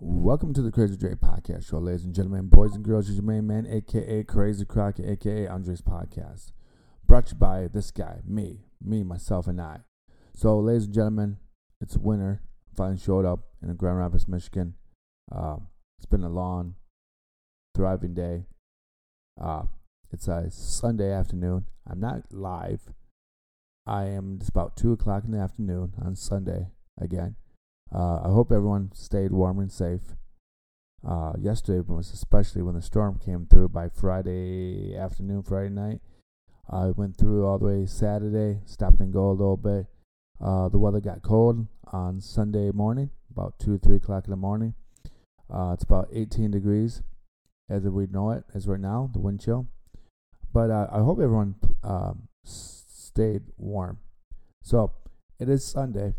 Welcome to the Crazy Dre Podcast Show, ladies and gentlemen, boys and girls. It's your main man, aka Crazy Crockett, aka Andres Podcast. Brought to you by this guy, me, me, myself, and I. So, ladies and gentlemen, it's winter. Finally showed up in Grand Rapids, Michigan. Uh, it's been a long, thriving day. Uh, it's a Sunday afternoon. I'm not live. I am just about 2 o'clock in the afternoon on Sunday again. Uh, I hope everyone stayed warm and safe. Uh, yesterday was especially when the storm came through by Friday afternoon, Friday night. I went through all the way Saturday, stopped and go a little bit. Uh, the weather got cold on Sunday morning, about 2 3 o'clock in the morning. Uh, it's about 18 degrees as we know it, as right now, the wind chill. But uh, I hope everyone um, stayed warm. So it is Sunday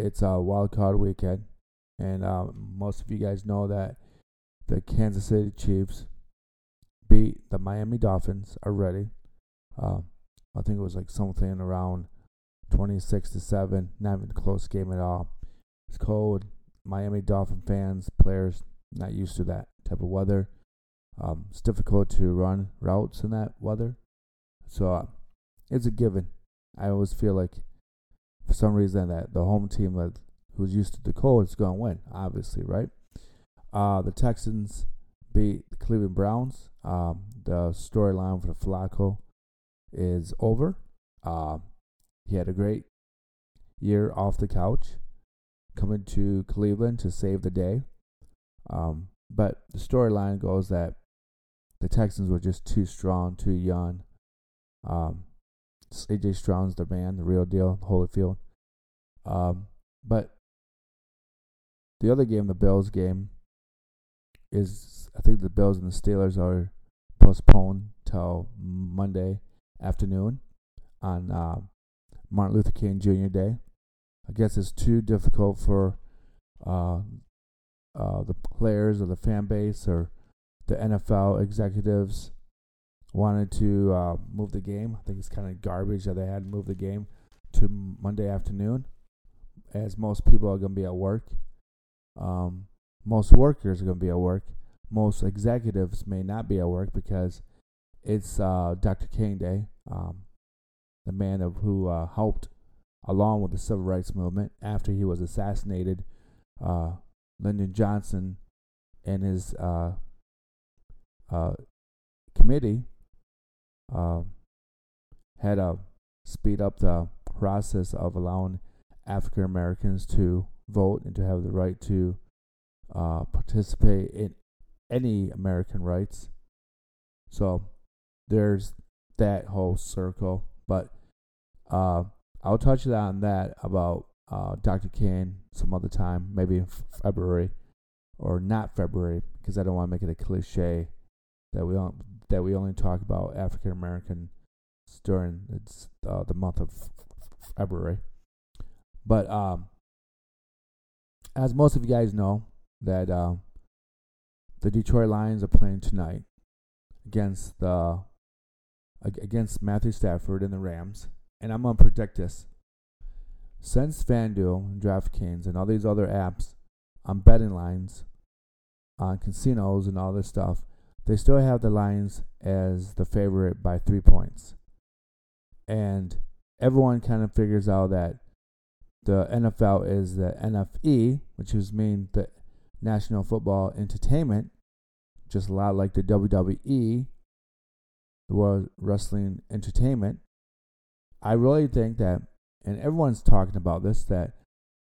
it's a wild card weekend, and uh, most of you guys know that the Kansas City Chiefs beat the Miami Dolphins already. Uh, I think it was like something around 26 to 7, not even a close game at all. It's cold. Miami Dolphin fans, players, not used to that type of weather. Um, it's difficult to run routes in that weather. So uh, it's a given. I always feel like for some reason that the home team that who's used to the cold is going to win, obviously, right? Uh, the Texans beat the Cleveland Browns. Um, the storyline for Flacco is over. Uh, he had a great year off the couch, coming to Cleveland to save the day. Um, but the storyline goes that the Texans were just too strong, too young. Um, AJ Stroud's the man, the real deal, Holyfield. Um, but the other game, the Bills game, is I think the Bills and the Steelers are postponed till Monday afternoon on uh, Martin Luther King Jr. Day. I guess it's too difficult for uh, uh, the players or the fan base or the NFL executives wanted to uh, move the game. I think it's kind of garbage that they had to move the game to Monday afternoon, as most people are going to be at work. Um, most workers are going to be at work. Most executives may not be at work because it's uh, Dr. King Day, um, the man of who uh, helped, along with the civil rights movement, after he was assassinated. Uh, Lyndon Johnson and his uh, uh, had to speed up the process of allowing African Americans to vote and to have the right to uh, participate in any American rights. So there's that whole circle. But uh, I'll touch on that about uh, Dr. King some other time, maybe in February or not February, because I don't want to make it a cliche that we don't that we only talk about African Americans during it's uh, the month of February. But um, as most of you guys know, that uh, the Detroit Lions are playing tonight against the against Matthew Stafford and the Rams, and I'm gonna predict this. Since FanDuel and DraftKings and all these other apps on betting lines, on casinos and all this stuff, they still have the Lions as the favorite by three points. And everyone kind of figures out that the NFL is the NFE, which is mean the National Football Entertainment, just a lot like the WWE, the World Wrestling Entertainment. I really think that, and everyone's talking about this, that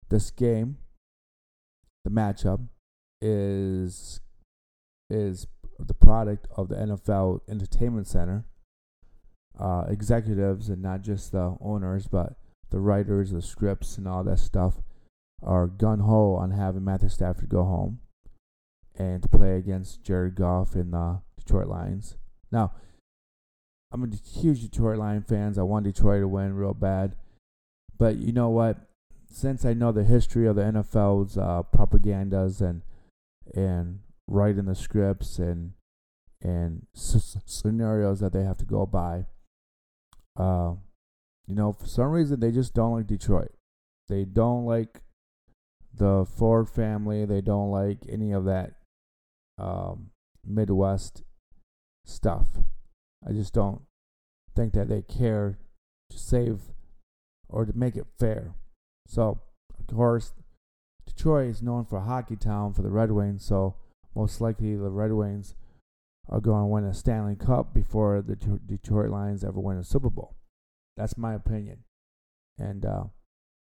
this game, the matchup, is is the product of the NFL Entertainment Center uh, executives and not just the owners, but the writers, the scripts, and all that stuff are gun ho on having Matthew Stafford go home and play against Jared Goff in the Detroit Lions. Now, I'm a huge Detroit Lion fans. I want Detroit to win real bad, but you know what? Since I know the history of the NFL's uh, propagandas and and writing the scripts and and s- scenarios that they have to go by. Uh, you know, for some reason they just don't like Detroit. They don't like the Ford family. They don't like any of that um, Midwest stuff. I just don't think that they care to save or to make it fair. So, of course, Detroit is known for hockey town for the Red Wings, so most likely the Red Wings are going to win a Stanley Cup before the Detroit Lions ever win a Super Bowl. That's my opinion. And uh,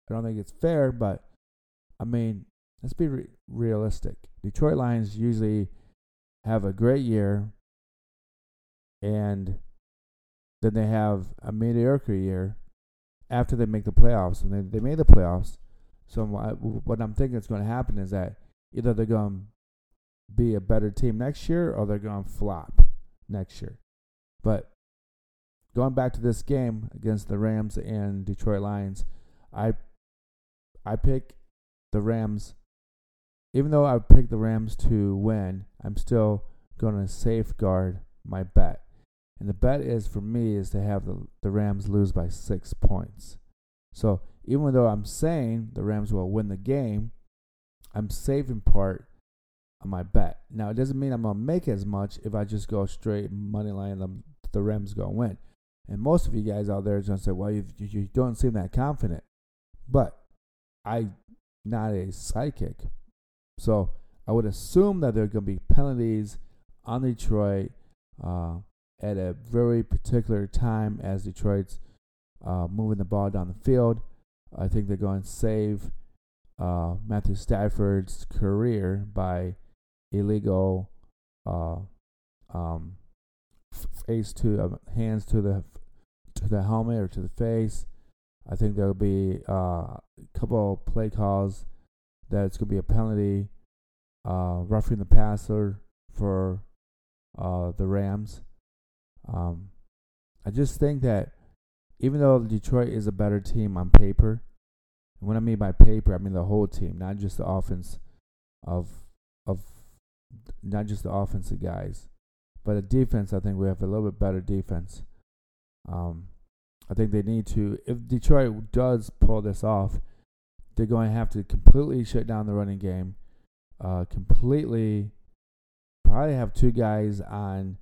I don't think it's fair, but I mean, let's be re- realistic. Detroit Lions usually have a great year and then they have a mediocre year after they make the playoffs. And they, they made the playoffs. So what I'm thinking is going to happen is that either they're going be a better team next year or they're going to flop next year. But going back to this game against the Rams and Detroit Lions, I I pick the Rams. Even though I picked the Rams to win, I'm still going to safeguard my bet. And the bet is for me is to have the, the Rams lose by six points. So even though I'm saying the Rams will win the game, I'm saving part of my bet. Now it doesn't mean I'm gonna make as much if I just go straight money line them the Rams gonna win. And most of you guys out there are gonna say, well, you, you don't seem that confident. But I not a psychic. So I would assume that there are to be penalties on Detroit uh, at a very particular time as Detroit's uh, moving the ball down the field. I think they're going to save uh, Matthew Stafford's career by illegal uh, um, face to uh, hands to the to the helmet or to the face. I think there'll be uh, a couple play calls that it's going to be a penalty, uh, roughing the passer for uh, the Rams. Um, I just think that even though Detroit is a better team on paper, and what I mean by paper, I mean the whole team, not just the offense of of not just the offensive guys, but the defense. I think we have a little bit better defense. Um, I think they need to. If Detroit does pull this off, they're going to have to completely shut down the running game. Uh, completely, probably have two guys on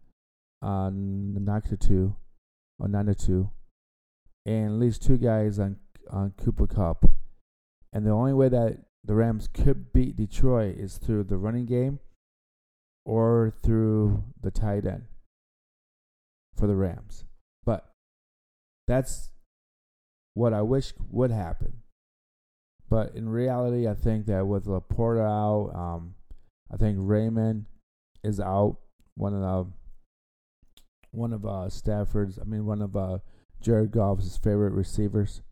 on Naka two or Nana two, and at least two guys on on Cooper Kupp. And the only way that the Rams could beat Detroit is through the running game or through the tight end for the Rams. But that's what I wish would happen. But in reality, I think that with LaPorta out, um, I think Raymond is out. One of the one of uh, Stafford's, I mean, one of uh, Jared Goff's favorite receivers.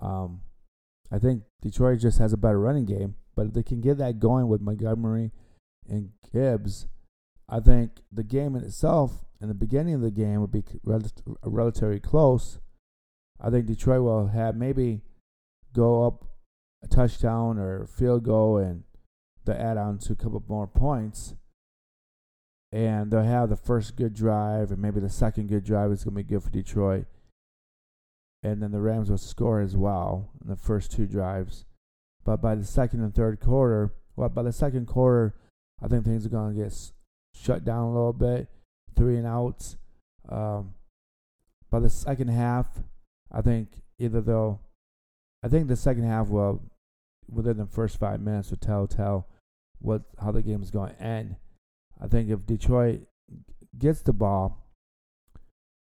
Um, I think Detroit just has a better running game, but if they can get that going with Montgomery and Gibbs, I think the game in itself in the beginning of the game would be rel- relatively close. I think Detroit will have maybe go up a touchdown or field goal and the add on to a couple more points. And they'll have the first good drive and maybe the second good drive is going to be good for Detroit. And then the Rams will score as well in the first two drives. But by the second and third quarter, well, by the second quarter, I think things are going to get shut down a little bit three and outs. Um, by the second half, I think either they'll, I think the second half will, within the first five minutes, will tell tell what how the game is going to end. I think if Detroit gets the ball,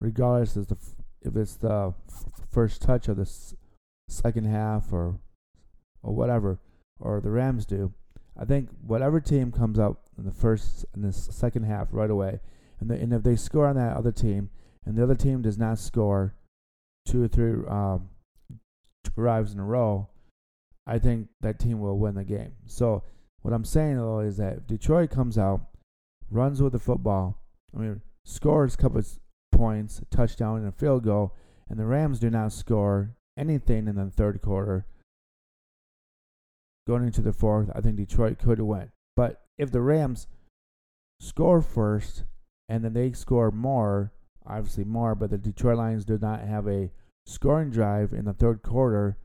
regardless of the if it's the first touch of the second half or or whatever, or the Rams do, I think whatever team comes up in the first in the second half right away and, and if they score on that other team, and the other team does not score two or three um, drives in a row, I think that team will win the game. So what I'm saying though is that if Detroit comes out, runs with the football, I mean scores a couple of points, a touchdown and a field goal, and the Rams do not score anything in the third quarter. Going into the fourth, I think Detroit could win. But if the Rams score first and then they score more, obviously more, but the Detroit Lions did not have a scoring drive in the third quarter.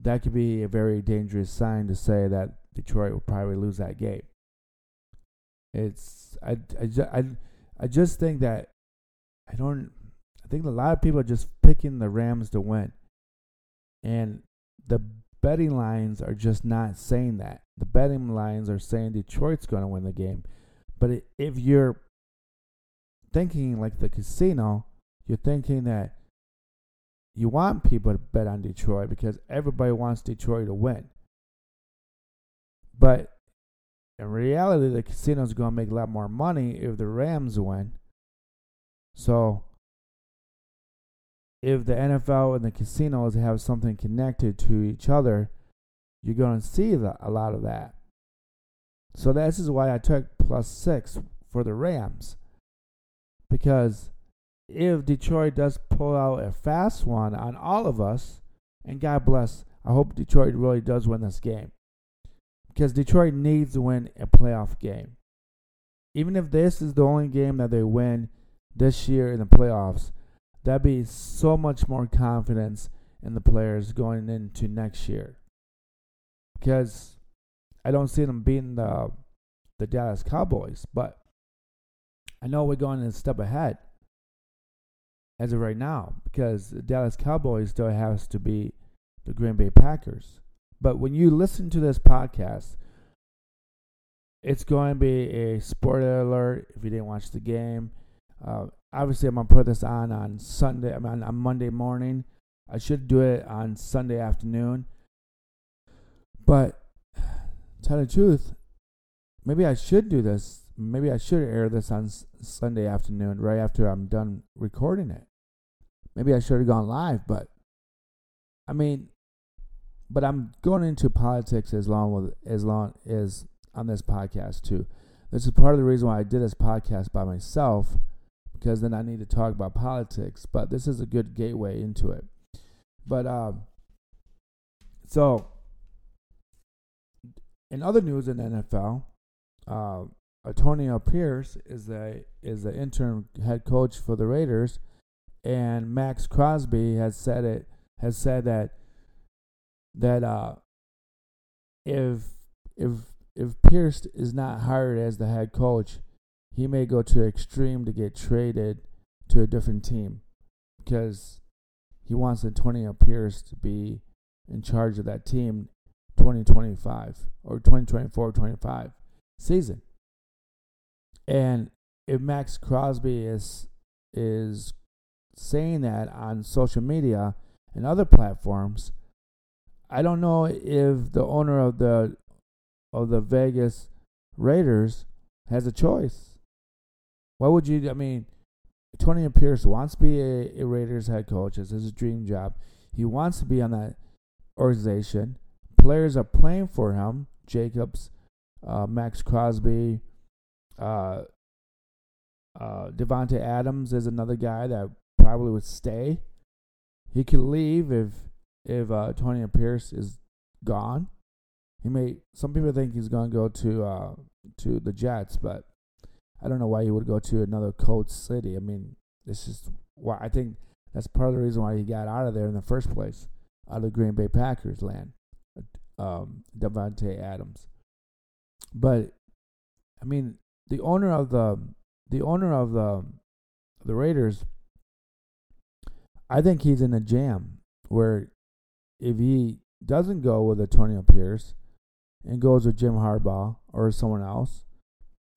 that could be a very dangerous sign to say that Detroit will probably lose that game. It's I I, I, I just think that I don't I think a lot of people are just picking the Rams to win. And the betting lines are just not saying that. The betting lines are saying Detroit's going to win the game. But if you're thinking like the casino, you're thinking that you want people to bet on Detroit because everybody wants Detroit to win. But in reality, the casino's going to make a lot more money if the Rams win. So, if the NFL and the casinos have something connected to each other, you're going to see a lot of that. So, this is why I took plus six for the Rams. Because if Detroit does pull out a fast one on all of us, and God bless, I hope Detroit really does win this game because Detroit needs to win a playoff game. Even if this is the only game that they win this year in the playoffs, that'd be so much more confidence in the players going into next year. Because I don't see them beating the the Dallas Cowboys, but I know we're going a step ahead as of right now because the Dallas Cowboys still has to be the Green Bay Packers. But when you listen to this podcast, it's going to be a spoiler alert if you didn't watch the game. Uh, obviously, I'm to put this on on Sunday, I mean, on Monday morning. I should do it on Sunday afternoon. But, tell the truth, maybe I should do this. Maybe I should air this on Sunday afternoon, right after I'm done recording it. Maybe I should have gone live, but I mean, but I'm going into politics as long with as long as on this podcast too. This is part of the reason why I did this podcast by myself because then I need to talk about politics. But this is a good gateway into it. But um, so in other news in the NFL, uh, Antonio Pierce is the is the interim head coach for the Raiders, and Max Crosby has said it has said that that uh, if if if Pierce is not hired as the head coach, he may go to extreme to get traded to a different team because he wants Antonio Pierce to be in charge of that team 2025 or 2024 25 season. And if Max Crosby is is saying that on social media and other platforms, I don't know if the owner of the of the Vegas Raiders has a choice. Why would you? I mean, Tony Pierce wants to be a, a Raiders head coach. It's his dream job. He wants to be on that organization. Players are playing for him. Jacobs, uh, Maxx Crosby, uh, uh, Davante Adams is another guy that probably would stay. He could leave if if uh, Tony Pierce is gone. He may. Some people think he's going to go to uh, to the Jets, but I don't know why he would go to another cold city. I mean, this is why I think that's part of the reason why he got out of there in the first place, out of Green Bay Packers land. Um, Davante Adams, but I mean, the owner of the the owner of the the Raiders, I think he's in a jam where if he doesn't go with Antonio Pierce and goes with Jim Harbaugh or someone else,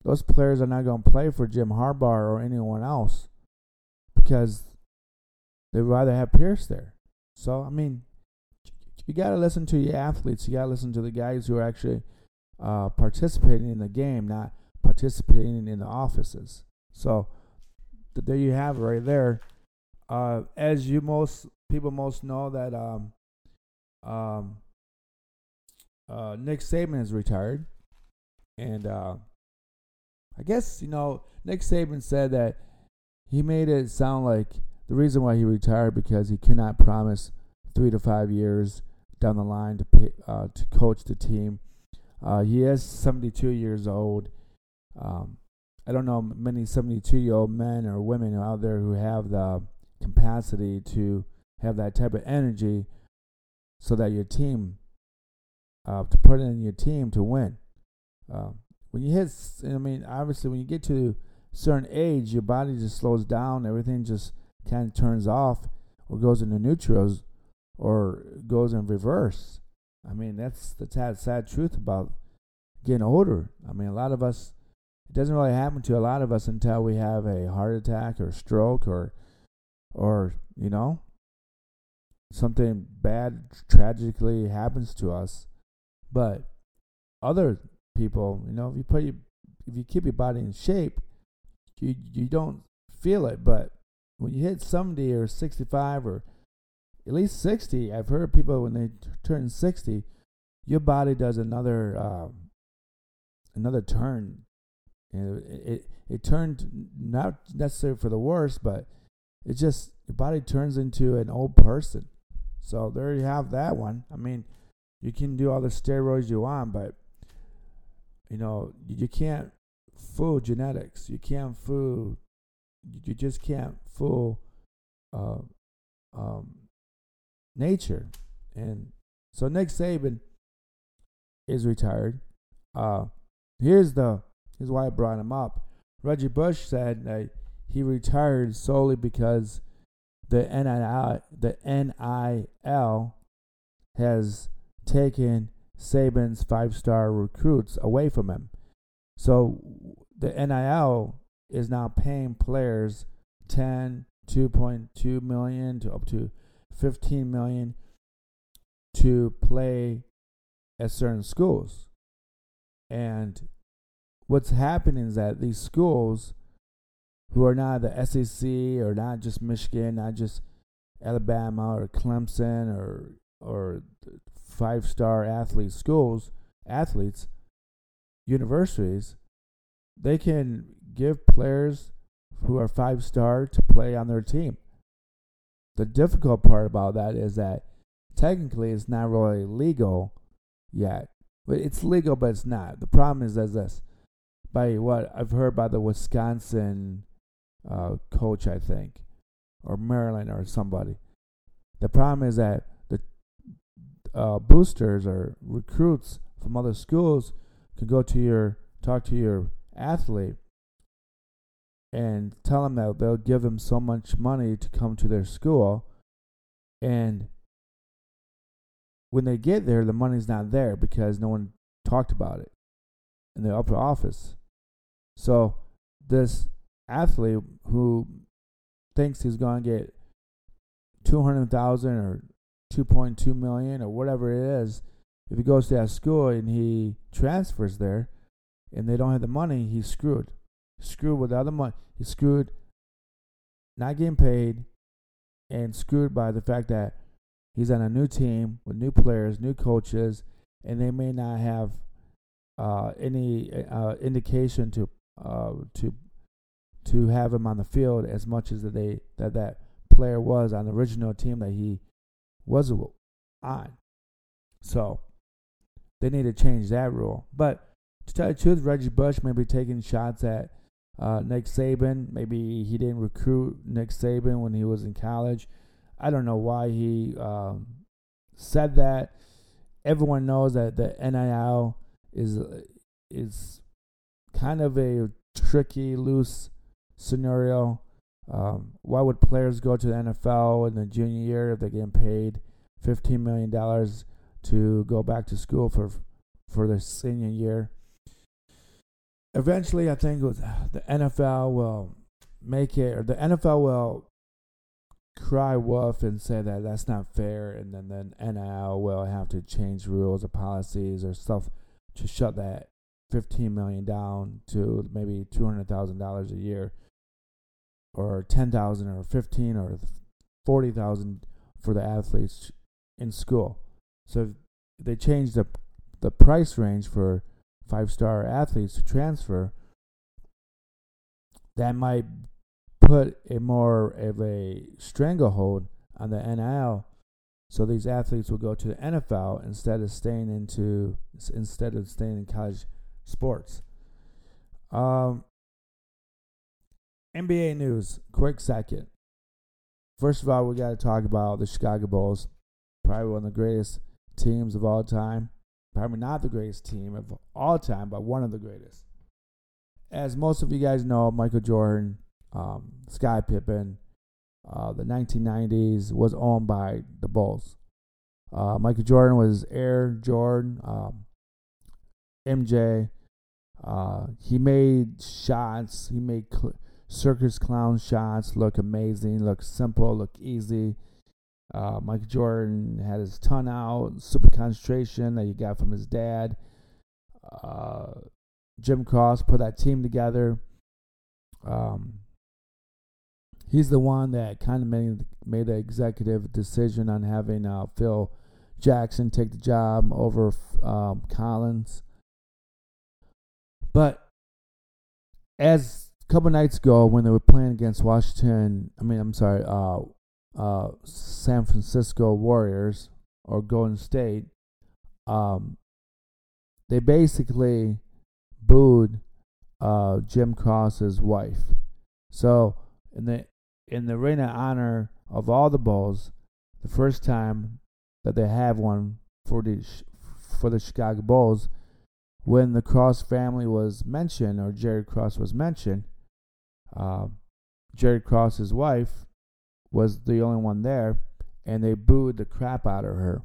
those players are not going to play for Jim Harbaugh or anyone else because they'd rather have Pierce there. So, I mean, you got to listen to your athletes. You got to listen to the guys who are actually uh, participating in the game, not participating in the offices. So, there you have it right there. Uh, as you most people most know that um, um, uh, Nick Saban is retired, and uh, I guess you know Nick Saban said that he made it sound like the reason why he retired because he cannot promise three to five years down the line to pay, uh, to coach the team. Uh, he is 72 years old. Um, I don't know many 72 year old men or women out there who have the capacity to have that type of energy so that your team, uh, to put in your team to win. Uh, when you hit, I mean, obviously, when you get to a certain age, your body just slows down. Everything just kind of turns off or goes into neutrals or goes in reverse. I mean, that's the sad, sad truth about getting older. I mean, a lot of us, it doesn't really happen to a lot of us until we have a heart attack or stroke or, or you know, something bad tragically happens to us. But other people, you know, if you put your, if you keep your body in shape, you you don't feel it. But when you hit 70 or 65 or at least 60, I've heard people when they t- turn 60, your body does another um, another turn. And it, it it turned not necessarily for the worse, but it just your body turns into an old person. So there you have that one. I mean, you can do all the steroids you want, but you know you can't fool genetics. You can't fool. You just can't fool uh, um, nature. And so Nick Saban is retired. Uh, here's the here's why I brought him up. Reggie Bush said that he retired solely because the NIL the NIL has taken Saban's five star recruits away from him. So the NIL is now paying players 10, 2.2 million to up to 15 million to play at certain schools. And what's happening is that these schools who are not the SEC or not just Michigan, not just Alabama or Clemson or or five star athlete schools, athletes, universities, they can give players who are five star to play on their team. The difficult part about that is that technically it's not really legal yet. But it's legal, but it's not. The problem is as this. By what I've heard by the Wisconsin uh, coach, I think, or Maryland or somebody. The problem is that uh, boosters or recruits from other schools can go to your talk to your athlete and tell them that they'll give them so much money to come to their school. And when they get there the money's not there because no one talked about it in the upper office. So this athlete who thinks he's going to get 200,000 or 2.2 million or whatever it is if he goes to that school and he transfers there and they don't have the money he's screwed screwed with the money. He's screwed not getting paid and screwed by the fact that he's on a new team with new players, new coaches, and they may not have uh, any uh, indication to uh, to to have him on the field as much as that they that that player was on the original team that he was on. So they need to change that rule. But to tell you the truth, Reggie Bush may be taking shots at uh, Nick Saban. Maybe he didn't recruit Nick Saban when he was in college. I don't know why he um, said that. Everyone knows that the NIL is is kind of a tricky, loose scenario. Um, why would players go to the NFL in the junior year if they're getting paid fifteen million dollars to go back to school for for their senior year? eventually, I think the NFL will make it, or the NFL will cry wolf and say that that's not fair, and then then NIL will have to change rules or policies or stuff to shut that 15 million down to maybe 200 thousand dollars a year, or 10,000 or 15 or 40 thousand for the athletes in school. So they change the the price range for five star athletes to transfer, that might put a more of a stranglehold on the NIL. So these athletes will go to the NFL instead of staying into instead of staying in college sports. Um, NBA news, quick second. First of all, we got to talk about the Chicago Bulls probably one of the greatest teams of all time. Probably not the greatest team of all time, but one of the greatest. As most of you guys know, Michael Jordan, um, Sky Pippen, uh, the 1990s was owned by the Bulls. Uh, Michael Jordan was Air Jordan, um, MJ. Uh, he made shots. He made cl- circus clown shots look amazing, look simple, look easy. Uh, Michael Jordan had his ton out, super concentration that he got from his dad. Uh, Jim Krause put that team together. Um, he's the one that kind of made made the executive decision on having uh, Phil Jackson take the job over um, Collins. But as couple nights ago, when they were playing against Washington, I mean, I'm sorry, uh, uh, San Francisco Warriors or Golden State, um, they basically booed uh, Jim Krause's wife. So in the in the ring of honor of all the Bulls, the first time that they have one for the for the Chicago Bulls, when the Krause family was mentioned or Jerry Krause was mentioned, uh, Jerry Krause's wife was the only one there, and they booed the crap out of her,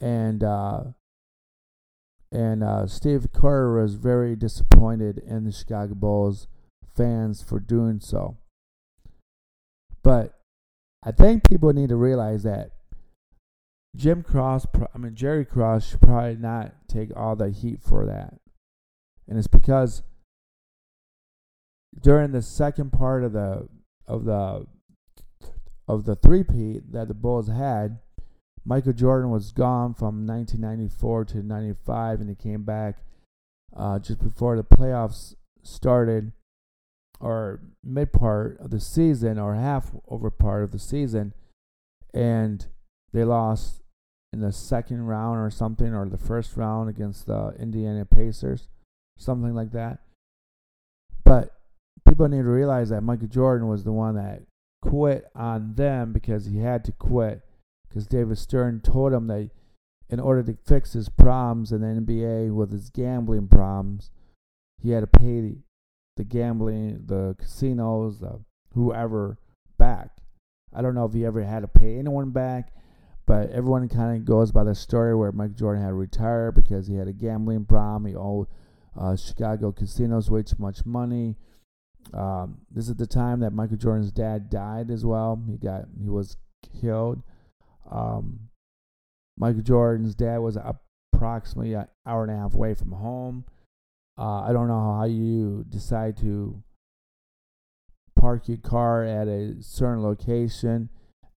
and uh, and uh, Steve Kerr was very disappointed in the Chicago Bulls fans for doing so. But I think people need to realize that Jim Krause, I mean Jerry Krause, should probably not take all the heat for that, and it's because during the second part of the of the of the three-peat that the Bulls had, Michael Jordan was gone from 1994 to 95, and he came back uh, just before the playoffs started or mid part of the season or half over part of the season, and they lost in the second round or something, or the first round against the Indiana Pacers, something like that. But people need to realize that Michael Jordan was the one that quit on them because he had to quit because David Stern told him that in order to fix his problems in the NBA with his gambling problems, he had to pay the gambling, the casinos, the whoever back. I don't know if he ever had to pay anyone back, but everyone kind of goes by the story where Mike Jordan had to retire because he had a gambling problem. He owed uh, Chicago casinos way too much money. Um, this is the time that Michael Jordan's dad died as well. He got he was killed. Um, Michael Jordan's dad was approximately an hour and a half away from home. Uh, I don't know how you decide to park your car at a certain location,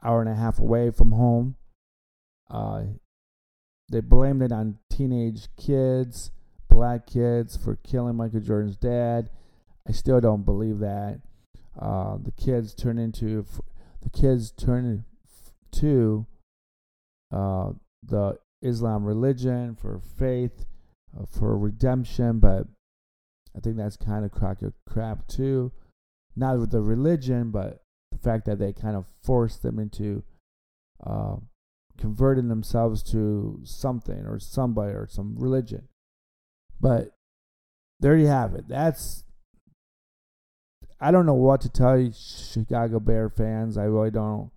hour and a half away from home. Uh, they blamed it on teenage kids, black kids, for killing Michael Jordan's dad. I still don't believe that. Uh, the kids turn into the kids turn to uh, the Islam religion for faith uh, for redemption, but I think that's kind of crack of crap too. Not with the religion, but the fact that they kind of force them into uh, converting themselves to something or somebody or some religion. But there you have it. That's I don't know what to tell you, Chicago Bear fans. I really don't.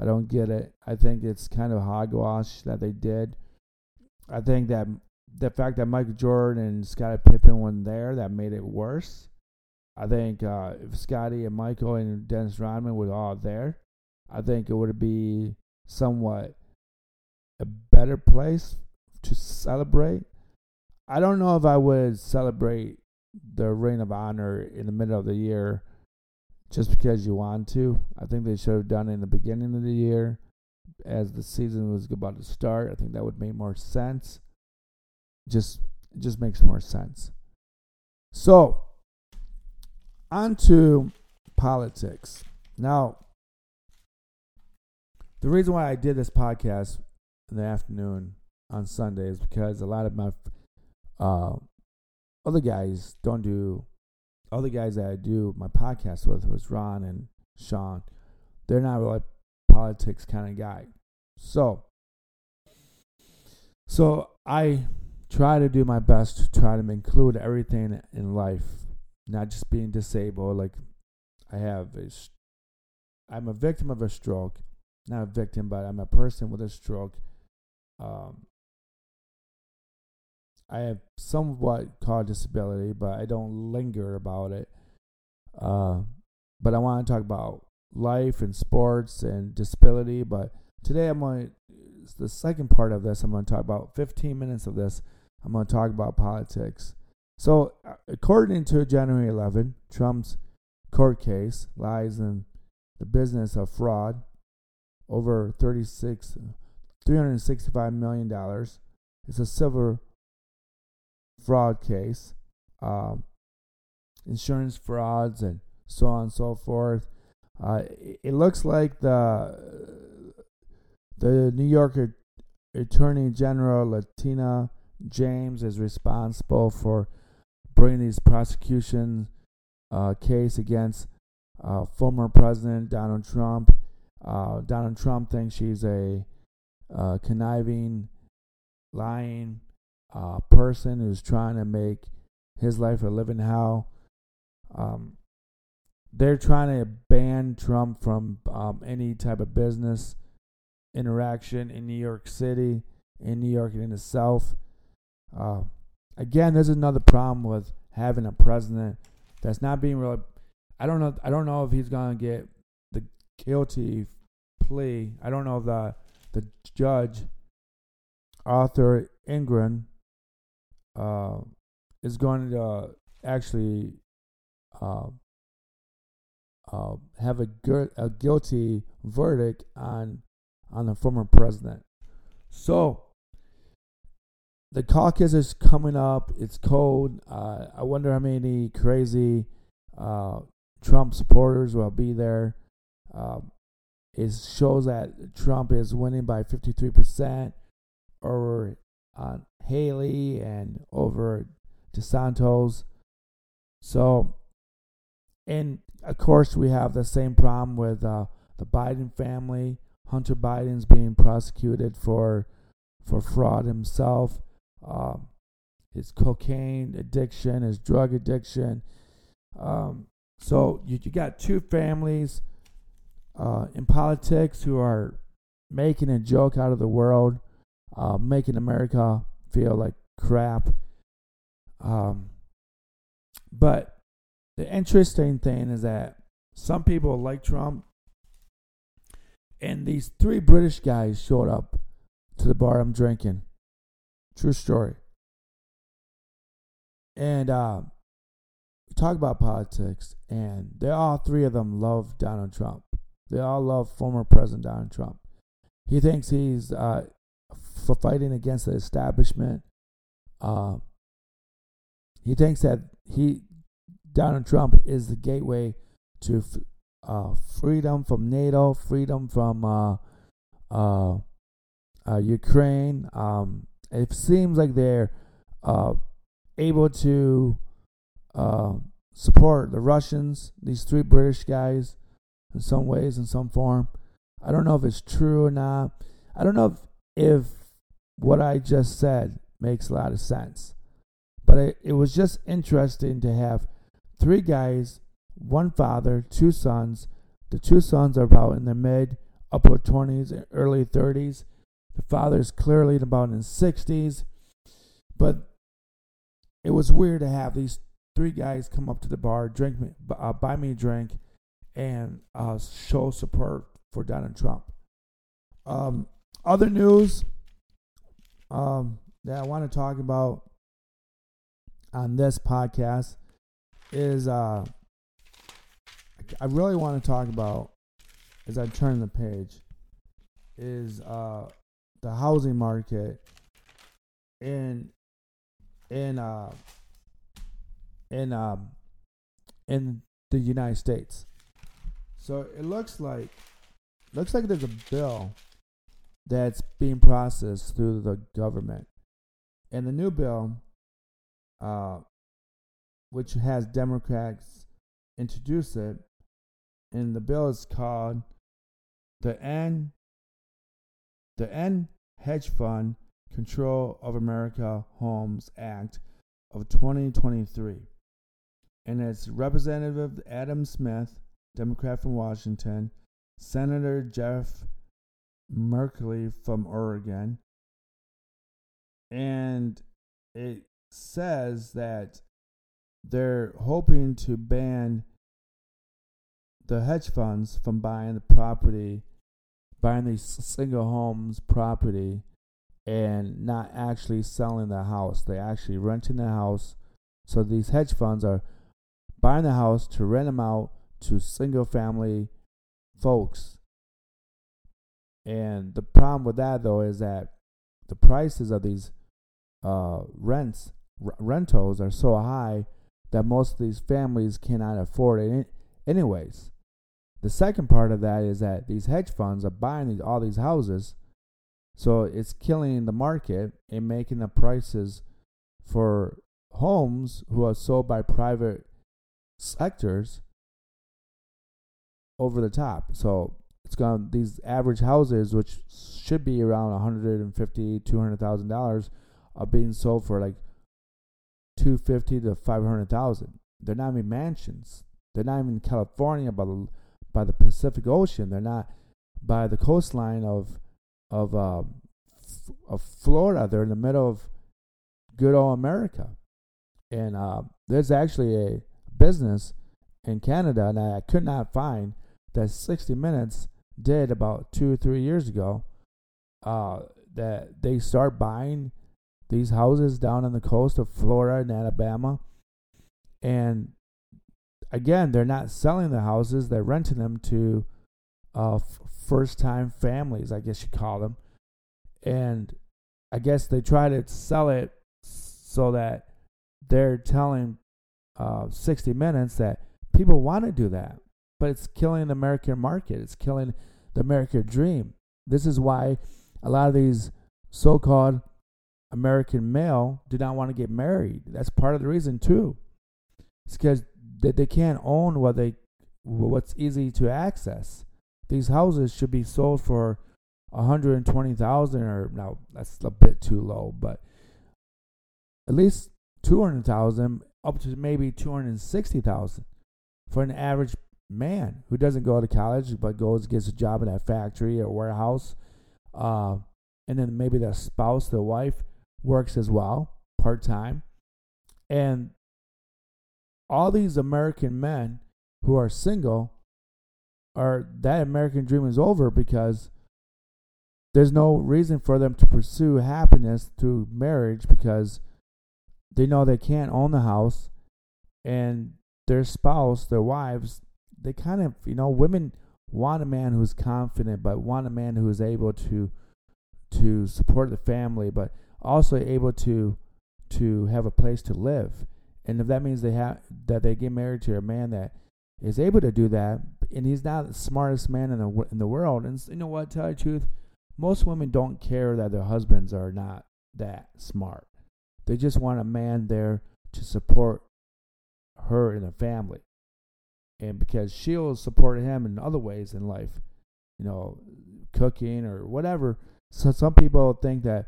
I don't get it. I think it's kind of hogwash that they did. I think that the fact that Michael Jordan and Scottie Pippen weren't there that made it worse. I think uh, if Scottie and Michael and Dennis Rodman were all there, I think it would be somewhat a better place to celebrate. I don't know if I would celebrate the Ring of Honor in the middle of the year just because you want to. I think they should have done it in the beginning of the year as the season was about to start. I think that would make more sense just just makes more sense. So, on to politics. Now, the reason why I did this podcast in the afternoon on Sunday is because a lot of my uh, other guys don't do other guys that I do my podcast with was Ron and Sean. They're not really politics kind of guy. So So I try to do my best to try to include everything in life, not just being disabled. Like I have a, I'm a victim of a stroke, not a victim, but I'm a person with a stroke. Um, I have somewhat called disability, but I don't linger about it. Uh, but I want to talk about life and sports and disability. But today I'm going to, the second part of this, I'm going to talk about 15 minutes of this. I'm going to talk about politics. So, uh, according to January 11, Trump's court case lies in the business of fraud over 36 365 million dollars. It's a civil fraud case, um, insurance frauds, and so on and so forth. Uh, it looks like the the New York Attorney General Letitia James is responsible for bringing these prosecution uh, case against uh, former President Donald Trump. Uh, Donald Trump thinks she's a uh, conniving, lying uh, person who's trying to make his life a living hell. Um, they're trying to ban Trump from um, any type of business interaction in New York City, in New York and in the South. Uh, again, there's another problem with having a president that's not being really. I don't know. I don't know if he's gonna get the guilty plea. I don't know if the the judge, Arthur Engoron, uh, is going to uh, actually uh, uh, have a, gu- a guilty verdict on on the former president. So the caucus is coming up. It's cold. Uh, I wonder how many crazy uh, Trump supporters will be there. Um, it shows that Trump is winning by 53% over uh, Haley and over DeSantis. So, and of course, we have the same problem with uh, the Biden family. Hunter Biden's being prosecuted for for fraud himself, um, his cocaine addiction, his drug addiction. Um, so you, you got two families uh, in politics who are making a joke out of the world, uh, making America feel like crap. Um, but the interesting thing is that some people like Trump, and these three British guys showed up to the bar I'm drinking. True story. And uh, we talk about politics, and they all three of them love Donald Trump. They all love former President Donald Trump. He thinks he's uh, for fighting against the establishment. Uh, he thinks that he Donald Trump is the gateway to uh, freedom from NATO, freedom from uh, uh, uh Ukraine. Um, it seems like they're uh, able to support the Russians. These three British guys in some ways, in some form. I don't know if it's true or not. I don't know if, if what I just said makes a lot of sense. But it, it was just interesting to have three guys, one father, two sons. The two sons are about in their mid, upper 20s, and early 30s. The father is clearly about in his 60s. But it was weird to have these three guys come up to the bar, drink me, uh, buy me a drink, and uh, show support for Donald Trump. Um, other news um, that I want to talk about on this podcast is uh, I really want to talk about as I turn the page is uh, the housing market in in uh, in um, in the United States. So it looks like looks like there's a bill that's being processed through the government. And the new bill, uh, which has Democrats introduce it, and the bill is called the End the End Hedge Fund Control of America Homes Act of 2023. And it's Representative Adam Smith, Democrat from Washington, Senator Jeff Merkley from Oregon, and it says that they're hoping to ban the hedge funds from buying the property, buying these single homes property, and not actually selling the house. They're actually renting the house. So these hedge funds are buying the house to rent them out to single family folks. And the problem with that though is that the prices of these uh, rents r- rentals are so high that most of these families cannot afford it anyways. The second part of that is that these hedge funds are buying these, all these houses, so it's killing the market and making the prices for homes who are sold by private sectors over the top. So it's gone these average houses, which should be around 150, 200 thousand dollars, are being sold for like 250 to 500,000. They're not even mansions. They're not even in California by the by the Pacific Ocean. They're not by the coastline of of uh, of Florida. They're in the middle of good old America. And uh, there's actually a business in Canada, and I could not find that 60 Minutes did about two or three years ago. Uh, that they start buying these houses down on the coast of Florida and Alabama. And again, they're not selling the houses, they're renting them to uh, first time families, I guess you call them. And I guess they try to sell it so that they're telling uh, 60 Minutes that people want to do that. But it's killing the American market, it's killing the American dream. This is why a lot of these so called American male do not want to get married. That's part of the reason too. It's because they, they can't own what they what's easy to access. These houses should be sold for 120,000 or no, that's a bit too low, but at least 200,000 up to maybe 260,000 for an average man who doesn't go to college but goes gets a job in a factory or warehouse uh, and then maybe their spouse, their wife works as well, part time. And all these American men who are single are that American dream is over because there's no reason for them to pursue happiness through marriage because they know they can't own the house and their spouse, their wives, they kind of, you know, women want a man who's confident but want a man who is able to to support the family but also able to to have a place to live. And if that means they have that they get married to a man that is able to do that, and he's not the smartest man in the in the world, and you know what? Tell you the truth, most women don't care that their husbands are not that smart. They just want a man there to support her and the family, and because she'll support him in other ways in life, you know, cooking or whatever. So some people think that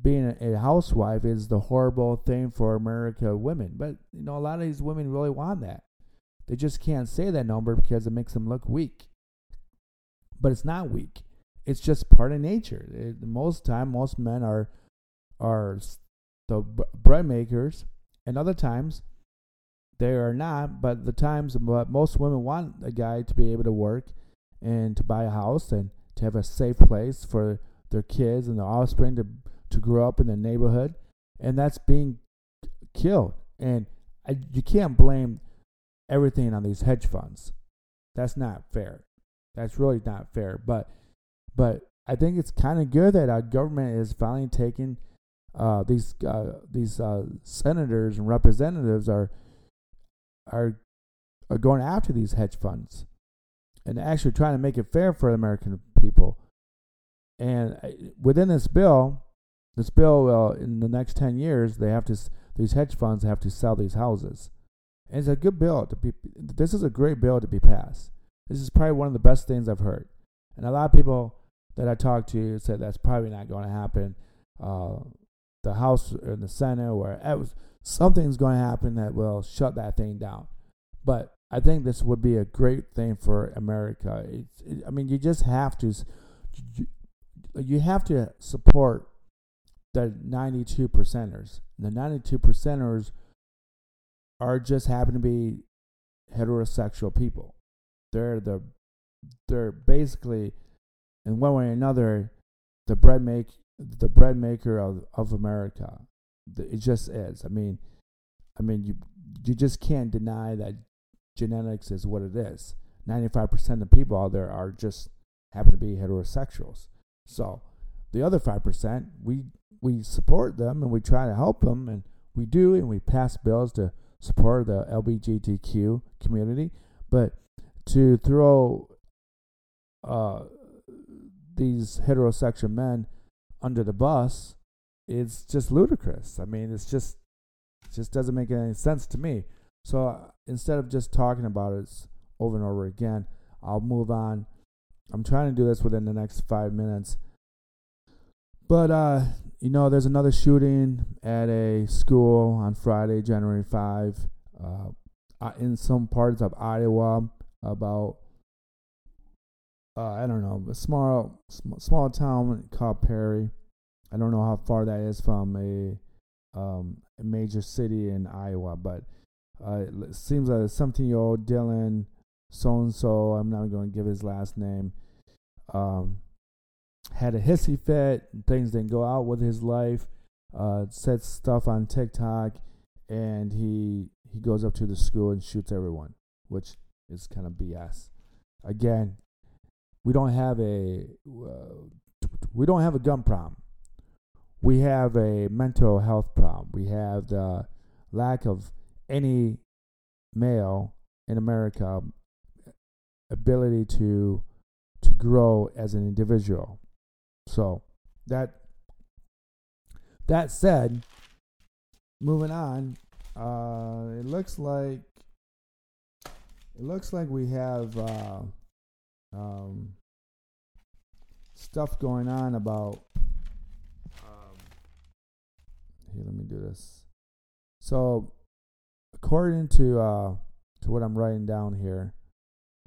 being a, housewife is the horrible thing for America women. But you know, a lot of these women really want that. They just can't say that number because it makes them look weak. But it's not weak. It's just part of nature. It, most time, most men are are the bread makers, and other times they are not. But the times but most women want a guy to be able to work and to buy a house and to have a safe place for their kids and their offspring to to grow up in the neighborhood, and that's being killed. And I, you can't blame everything on these hedge funds. That's not fair. That's really not fair. But but I think it's kind of good that our government is finally taking uh, these uh, these uh, senators and representatives are are are going after these hedge funds and actually trying to make it fair for the American people. And uh, within this bill, this bill, uh, in the next 10 years, they have to, these hedge funds have to sell these houses. And it's a good bill to be, this is a great bill to be passed. This is probably one of the best things I've heard. And a lot of people that I talked to said that's probably not going to happen. uh, the House and the Senate, where it was, something's going to happen that will shut that thing down. But I think this would be a great thing for America. It's, it, I mean, you just have to, you, you have to support the 92 percenters. The 92 percenters are just happen to be heterosexual people. They're the they're basically in one way or another the bread make the bread maker of, of America. It just is. I mean, I mean you you just can't deny that genetics is what it is. Ninety five percent of people out there are just happen to be heterosexuals. So the other five percent, we we support them and we try to help them and we do and we pass bills to support the LGBTQ community. But to throw uh, these heterosexual men under the bus it's just ludicrous. I mean, it's just it just doesn't make any sense to me. So instead of just talking about it over and over again, I'll move on. I'm trying to do this within the next five minutes. But uh, you know, there's another shooting at a school on Friday, January 5, uh, in some parts of Iowa. About uh, I don't know, a small small town called Perry. I don't know how far that is from a, um, major city in Iowa, but uh, it seems like a 17 year old Dylan so and so. I'm not going to give his last name. Um, had a hissy fit. Things didn't go out with his life. Uh, said stuff on TikTok, and he he goes up to the school and shoots everyone, which is kind of BS. Again, we don't have a uh, we don't have a gun problem. We have a mental health problem. We have the lack of any male in America ability to to grow as an individual. So that that said, moving on, uh, it looks like it looks like we have uh, um, stuff going on about. Here, let me do this. So, according to uh, to what I'm writing down here,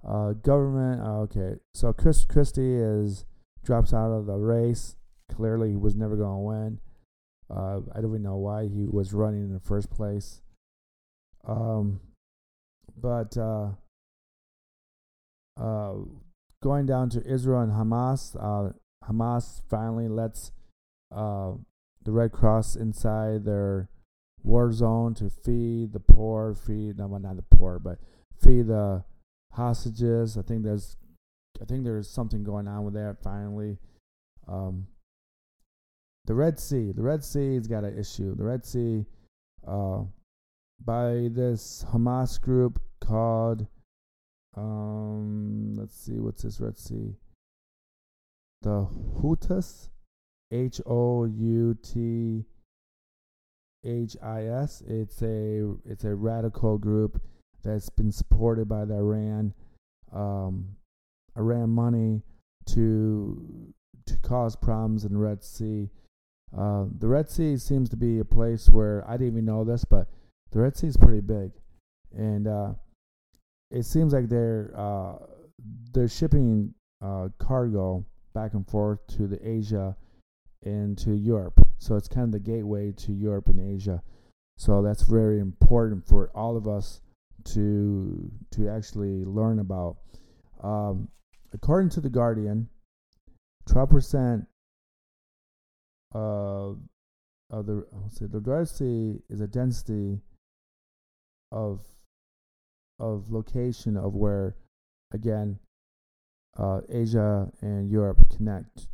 uh, government. Uh, okay, so Chris Christie is drops out of the race. Clearly, he was never going to win. Uh, I don't even know why he was running in the first place. Um, but uh, uh, going down to Israel and Hamas, uh, Hamas finally lets uh, the Red Cross inside their war zone to feed the poor, feed no, not the poor, but feed the hostages. I think there's, I think there's something going on with that. Finally, um, the Red Sea, the Red Sea's got an issue. The Red Sea, uh, by this Hamas group called um, let's see, what's this? Red Sea? The Houthis, H O U T H I S. It's a it's a radical group that's been supported by the Iran, um, Iran money to to cause problems in the Red Sea. Uh, the Red Sea seems to be a place where I didn't even know this, but the Red Sea is pretty big, and uh, it seems like they're uh, they're shipping uh, cargo back and forth to the Asia and to Europe. So it's kind of the gateway to Europe and Asia. So that's very important for all of us to to actually learn about. Um, according to the Guardian, twelve percent of of the say the density is a density of of location of where, again, uh, Asia and Europe connect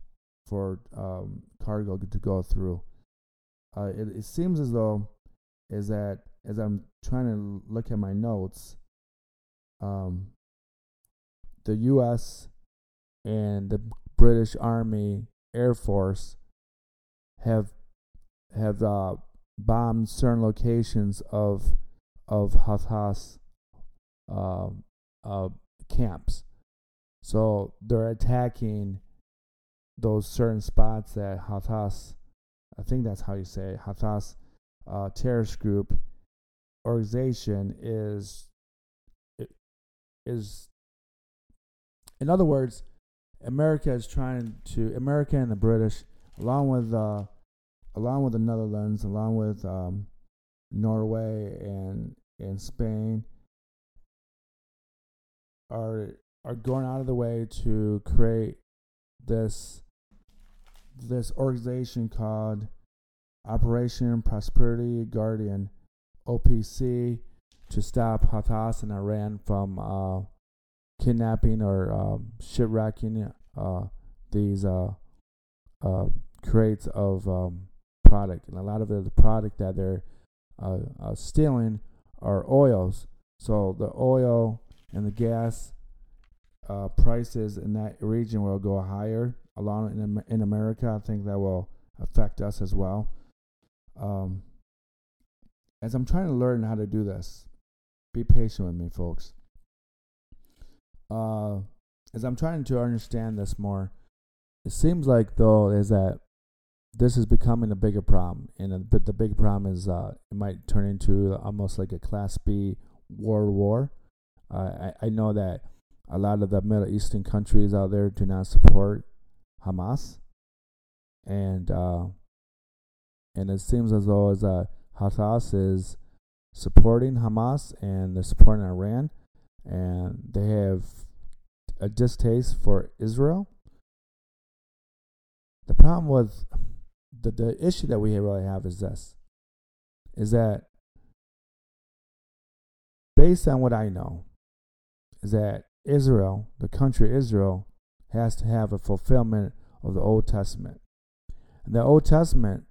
for um, cargo to go through. Uh, it, it seems as though is that as I'm trying to look at my notes, um, the U.S. and the British Army Air Force have have uh, bombed certain locations of of Hamas uh, uh, camps. So they're attacking those certain spots that Hamas I think that's how you say it, Hamas uh, terrorist group organization is is in other words, America is trying to America and the British, along with uh, along with the Netherlands, along with um, Norway and and Spain, are are going out of the way to create this this organization called Operation Prosperity Guardian (OPG) to stop Hamas and Iran from uh, kidnapping or um, shipwrecking uh, these uh, uh, crates of um, product, and a lot of the product that they're uh, stealing are oils. So the oil and the gas prices in that region will go higher. Along in in America, I think that will affect us as well. Um, as I'm trying to learn how to do this, be patient with me, folks uh, as I'm trying to understand this more, it seems like though is that this is becoming a bigger problem, and a, but the big problem is uh, it might turn into almost like a Class B world war. Uh, I I know that a lot of the Middle Eastern countries out there do not support Hamas, and uh, and it seems as though as uh, Hamas is supporting Hamas and they're supporting Iran, and they have a distaste for Israel. The problem with the, the issue that we really have is this is that based on what I know, is that Israel, the country Israel, has to have a fulfillment of the Old Testament. And the Old Testament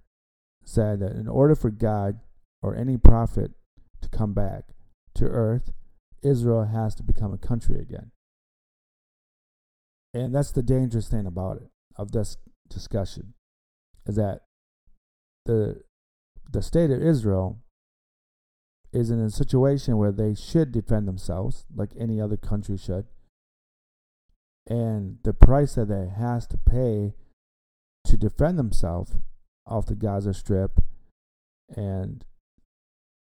said that in order for God or any prophet to come back to earth, Israel has to become a country again. And that's the dangerous thing about it, of this discussion, is that the the state of Israel is in a situation where they should defend themselves, like any other country should. And the price that they has to pay to defend themselves off the Gaza Strip, and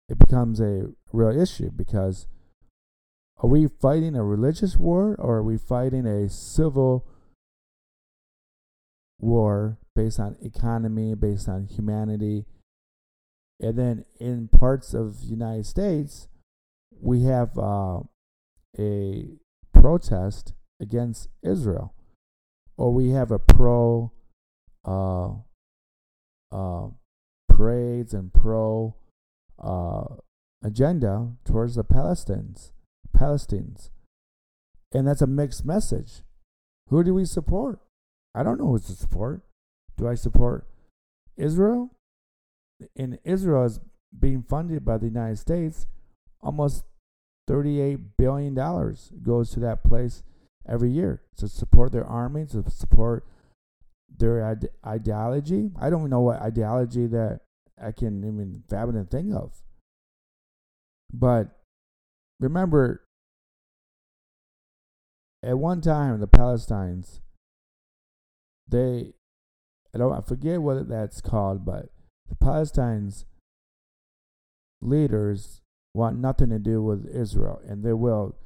it becomes a real issue because are we fighting a religious war or are we fighting a civil war based on economy, based on humanity? And then in parts of the United States, we have uh, a protest against Israel, or we have a pro uh, uh, parades and pro uh, agenda towards the Palestinians. Palestinians. And that's a mixed message. Who do we support? I don't know who to support. Do I support Israel? And Israel is being funded by the United States. Almost $38 billion goes to that place every year to support their army, to support their ide- ideology. I don't know what ideology that I can even fathom and think of. But remember, at one time, the Palestinians, they, I don't, I forget what that's called, but the Palestinians leaders want nothing to do with Israel, and they will,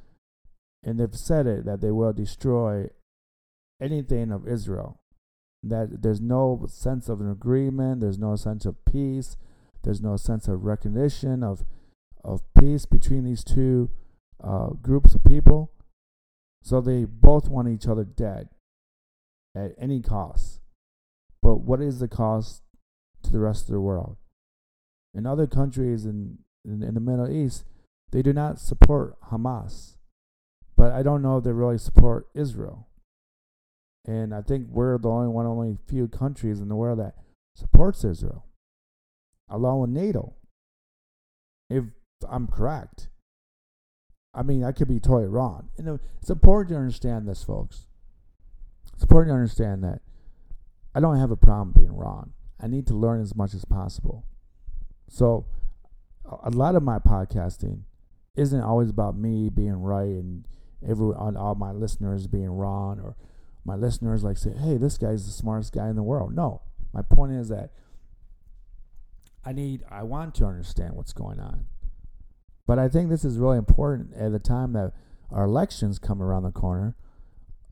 and they've said it that they will destroy anything of Israel. That there's no sense of an agreement, there's no sense of peace, there's no sense of recognition of of peace between these two uh, groups of people. So they both want each other dead at any cost. But what is the cost to the rest of the world? In other countries in, in, in the Middle East, they do not support Hamas. But I don't know if they really support Israel. And I think we're the only one, only few countries in the world that supports Israel, along with NATO. If I'm correct. I mean, I could be totally wrong. Know, it's important to understand this, folks. It's important to understand that I don't have a problem being wrong. I need to learn as much as possible. So, a lot of my podcasting isn't always about me being right and everyone, all my listeners being wrong, or my listeners like say, "Hey, this guy's the smartest guy in the world." No, my point is that I need, I want to understand what's going on. But I think this is really important at the time that our elections come around the corner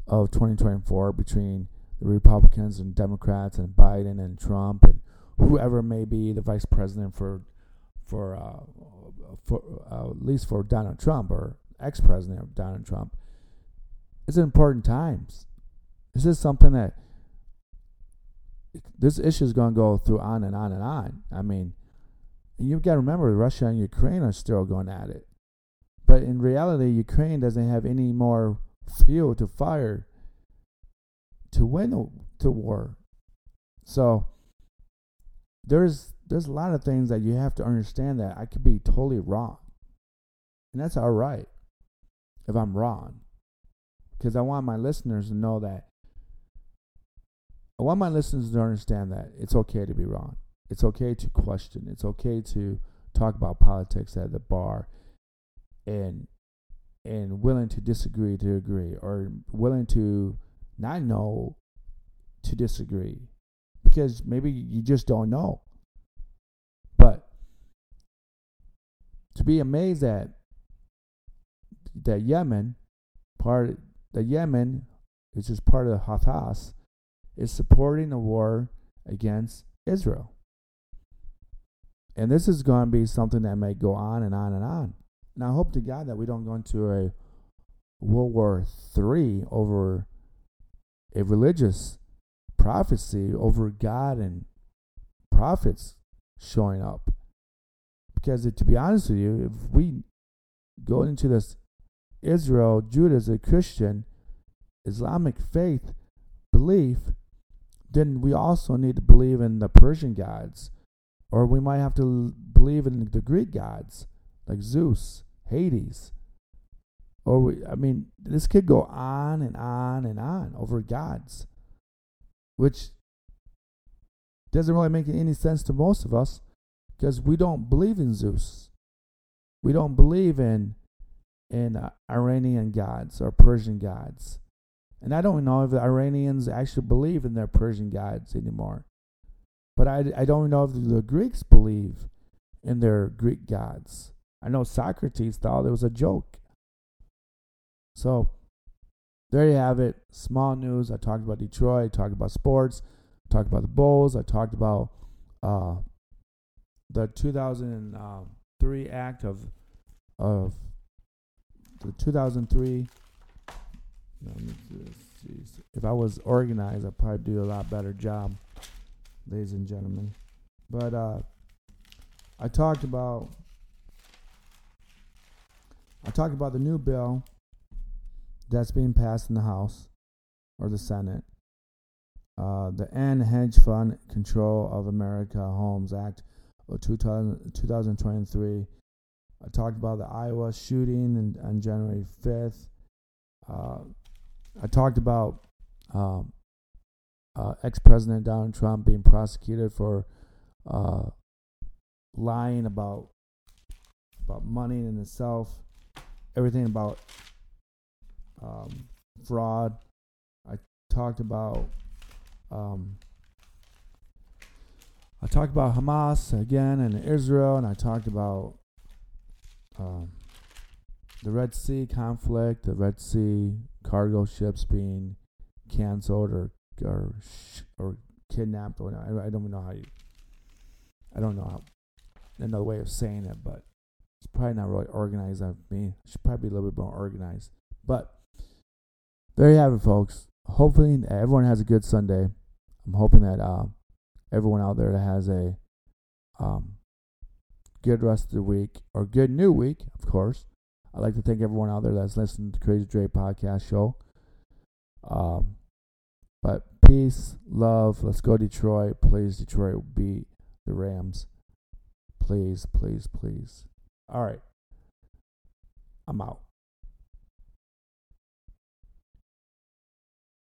of 2024 between the Republicans and Democrats and Biden and Trump and whoever may be the vice president for for uh, for uh, at least for Donald Trump or ex-president of Donald Trump. It's important times. This is something that this issue is going to go through on and on and on. I mean, you've got to remember Russia and Ukraine are still going at it. But in reality, Ukraine doesn't have any more fuel to fire to win the war. So there's there's a lot of things that you have to understand that I could be totally wrong. And that's all right if I'm wrong. Because I want my listeners to know that I want my listeners to understand that it's okay to be wrong. It's okay to question. It's okay to talk about politics at the bar and and willing to disagree to agree or willing to not know to disagree because maybe you just don't know. But to be amazed at that Yemen part the Yemen, which is part of the Houthis, is supporting the war against Israel. And this is going to be something that may go on and on and on. Now, I hope to God that we don't go into a World War III over a religious prophecy over God and prophets showing up. Because to be honest with you, if we go into this Israel, Judah as a Christian, Islamic faith belief, then we also need to believe in the Persian gods, or we might have to believe in the Greek gods like Zeus, Hades. Or we, I mean, this could go on and on and on over gods, which doesn't really make any sense to most of us because we don't believe in Zeus. We don't believe in uh, Iranian gods or Persian gods. And I don't know if the Iranians actually believe in their Persian gods anymore. But I, I don't know if the Greeks believe in their Greek gods. I know Socrates thought it was a joke. So there you have it. Small news. I talked about Detroit. I talked about sports. I talked about the Bulls. I talked about uh, the 2003 act of of the 2003 if I was organized, I'd probably do a lot better job, ladies and gentlemen. But uh, I talked about I talked about the new bill that's being passed in the House or the Senate. Uh, the End Hedge Fund Control of America Homes Act of 2000, 2023. I talked about the Iowa shooting in, on January 5th. Uh, I talked about um, uh, ex-president Donald Trump being prosecuted for uh, lying about about money in itself, everything about um, fraud. I talked about um, I talked about Hamas again and Israel, and I talked about um, the Red Sea conflict, the Red Sea cargo ships being canceled or or or kidnapped or I, I don't know how you I don't know how another way of saying it, but it's probably not really organized. I should probably be a little bit more organized. But there you have it, folks. Hopefully everyone has a good Sunday. I'm hoping that uh, everyone out there that has a um, good rest of the week or good new week, of course. I'd like to thank everyone out there that's listening to Crazy Dre podcast show. Um, but peace, love. Let's go Detroit. Please, Detroit beat the Rams. Please, please, please. All right. I'm out.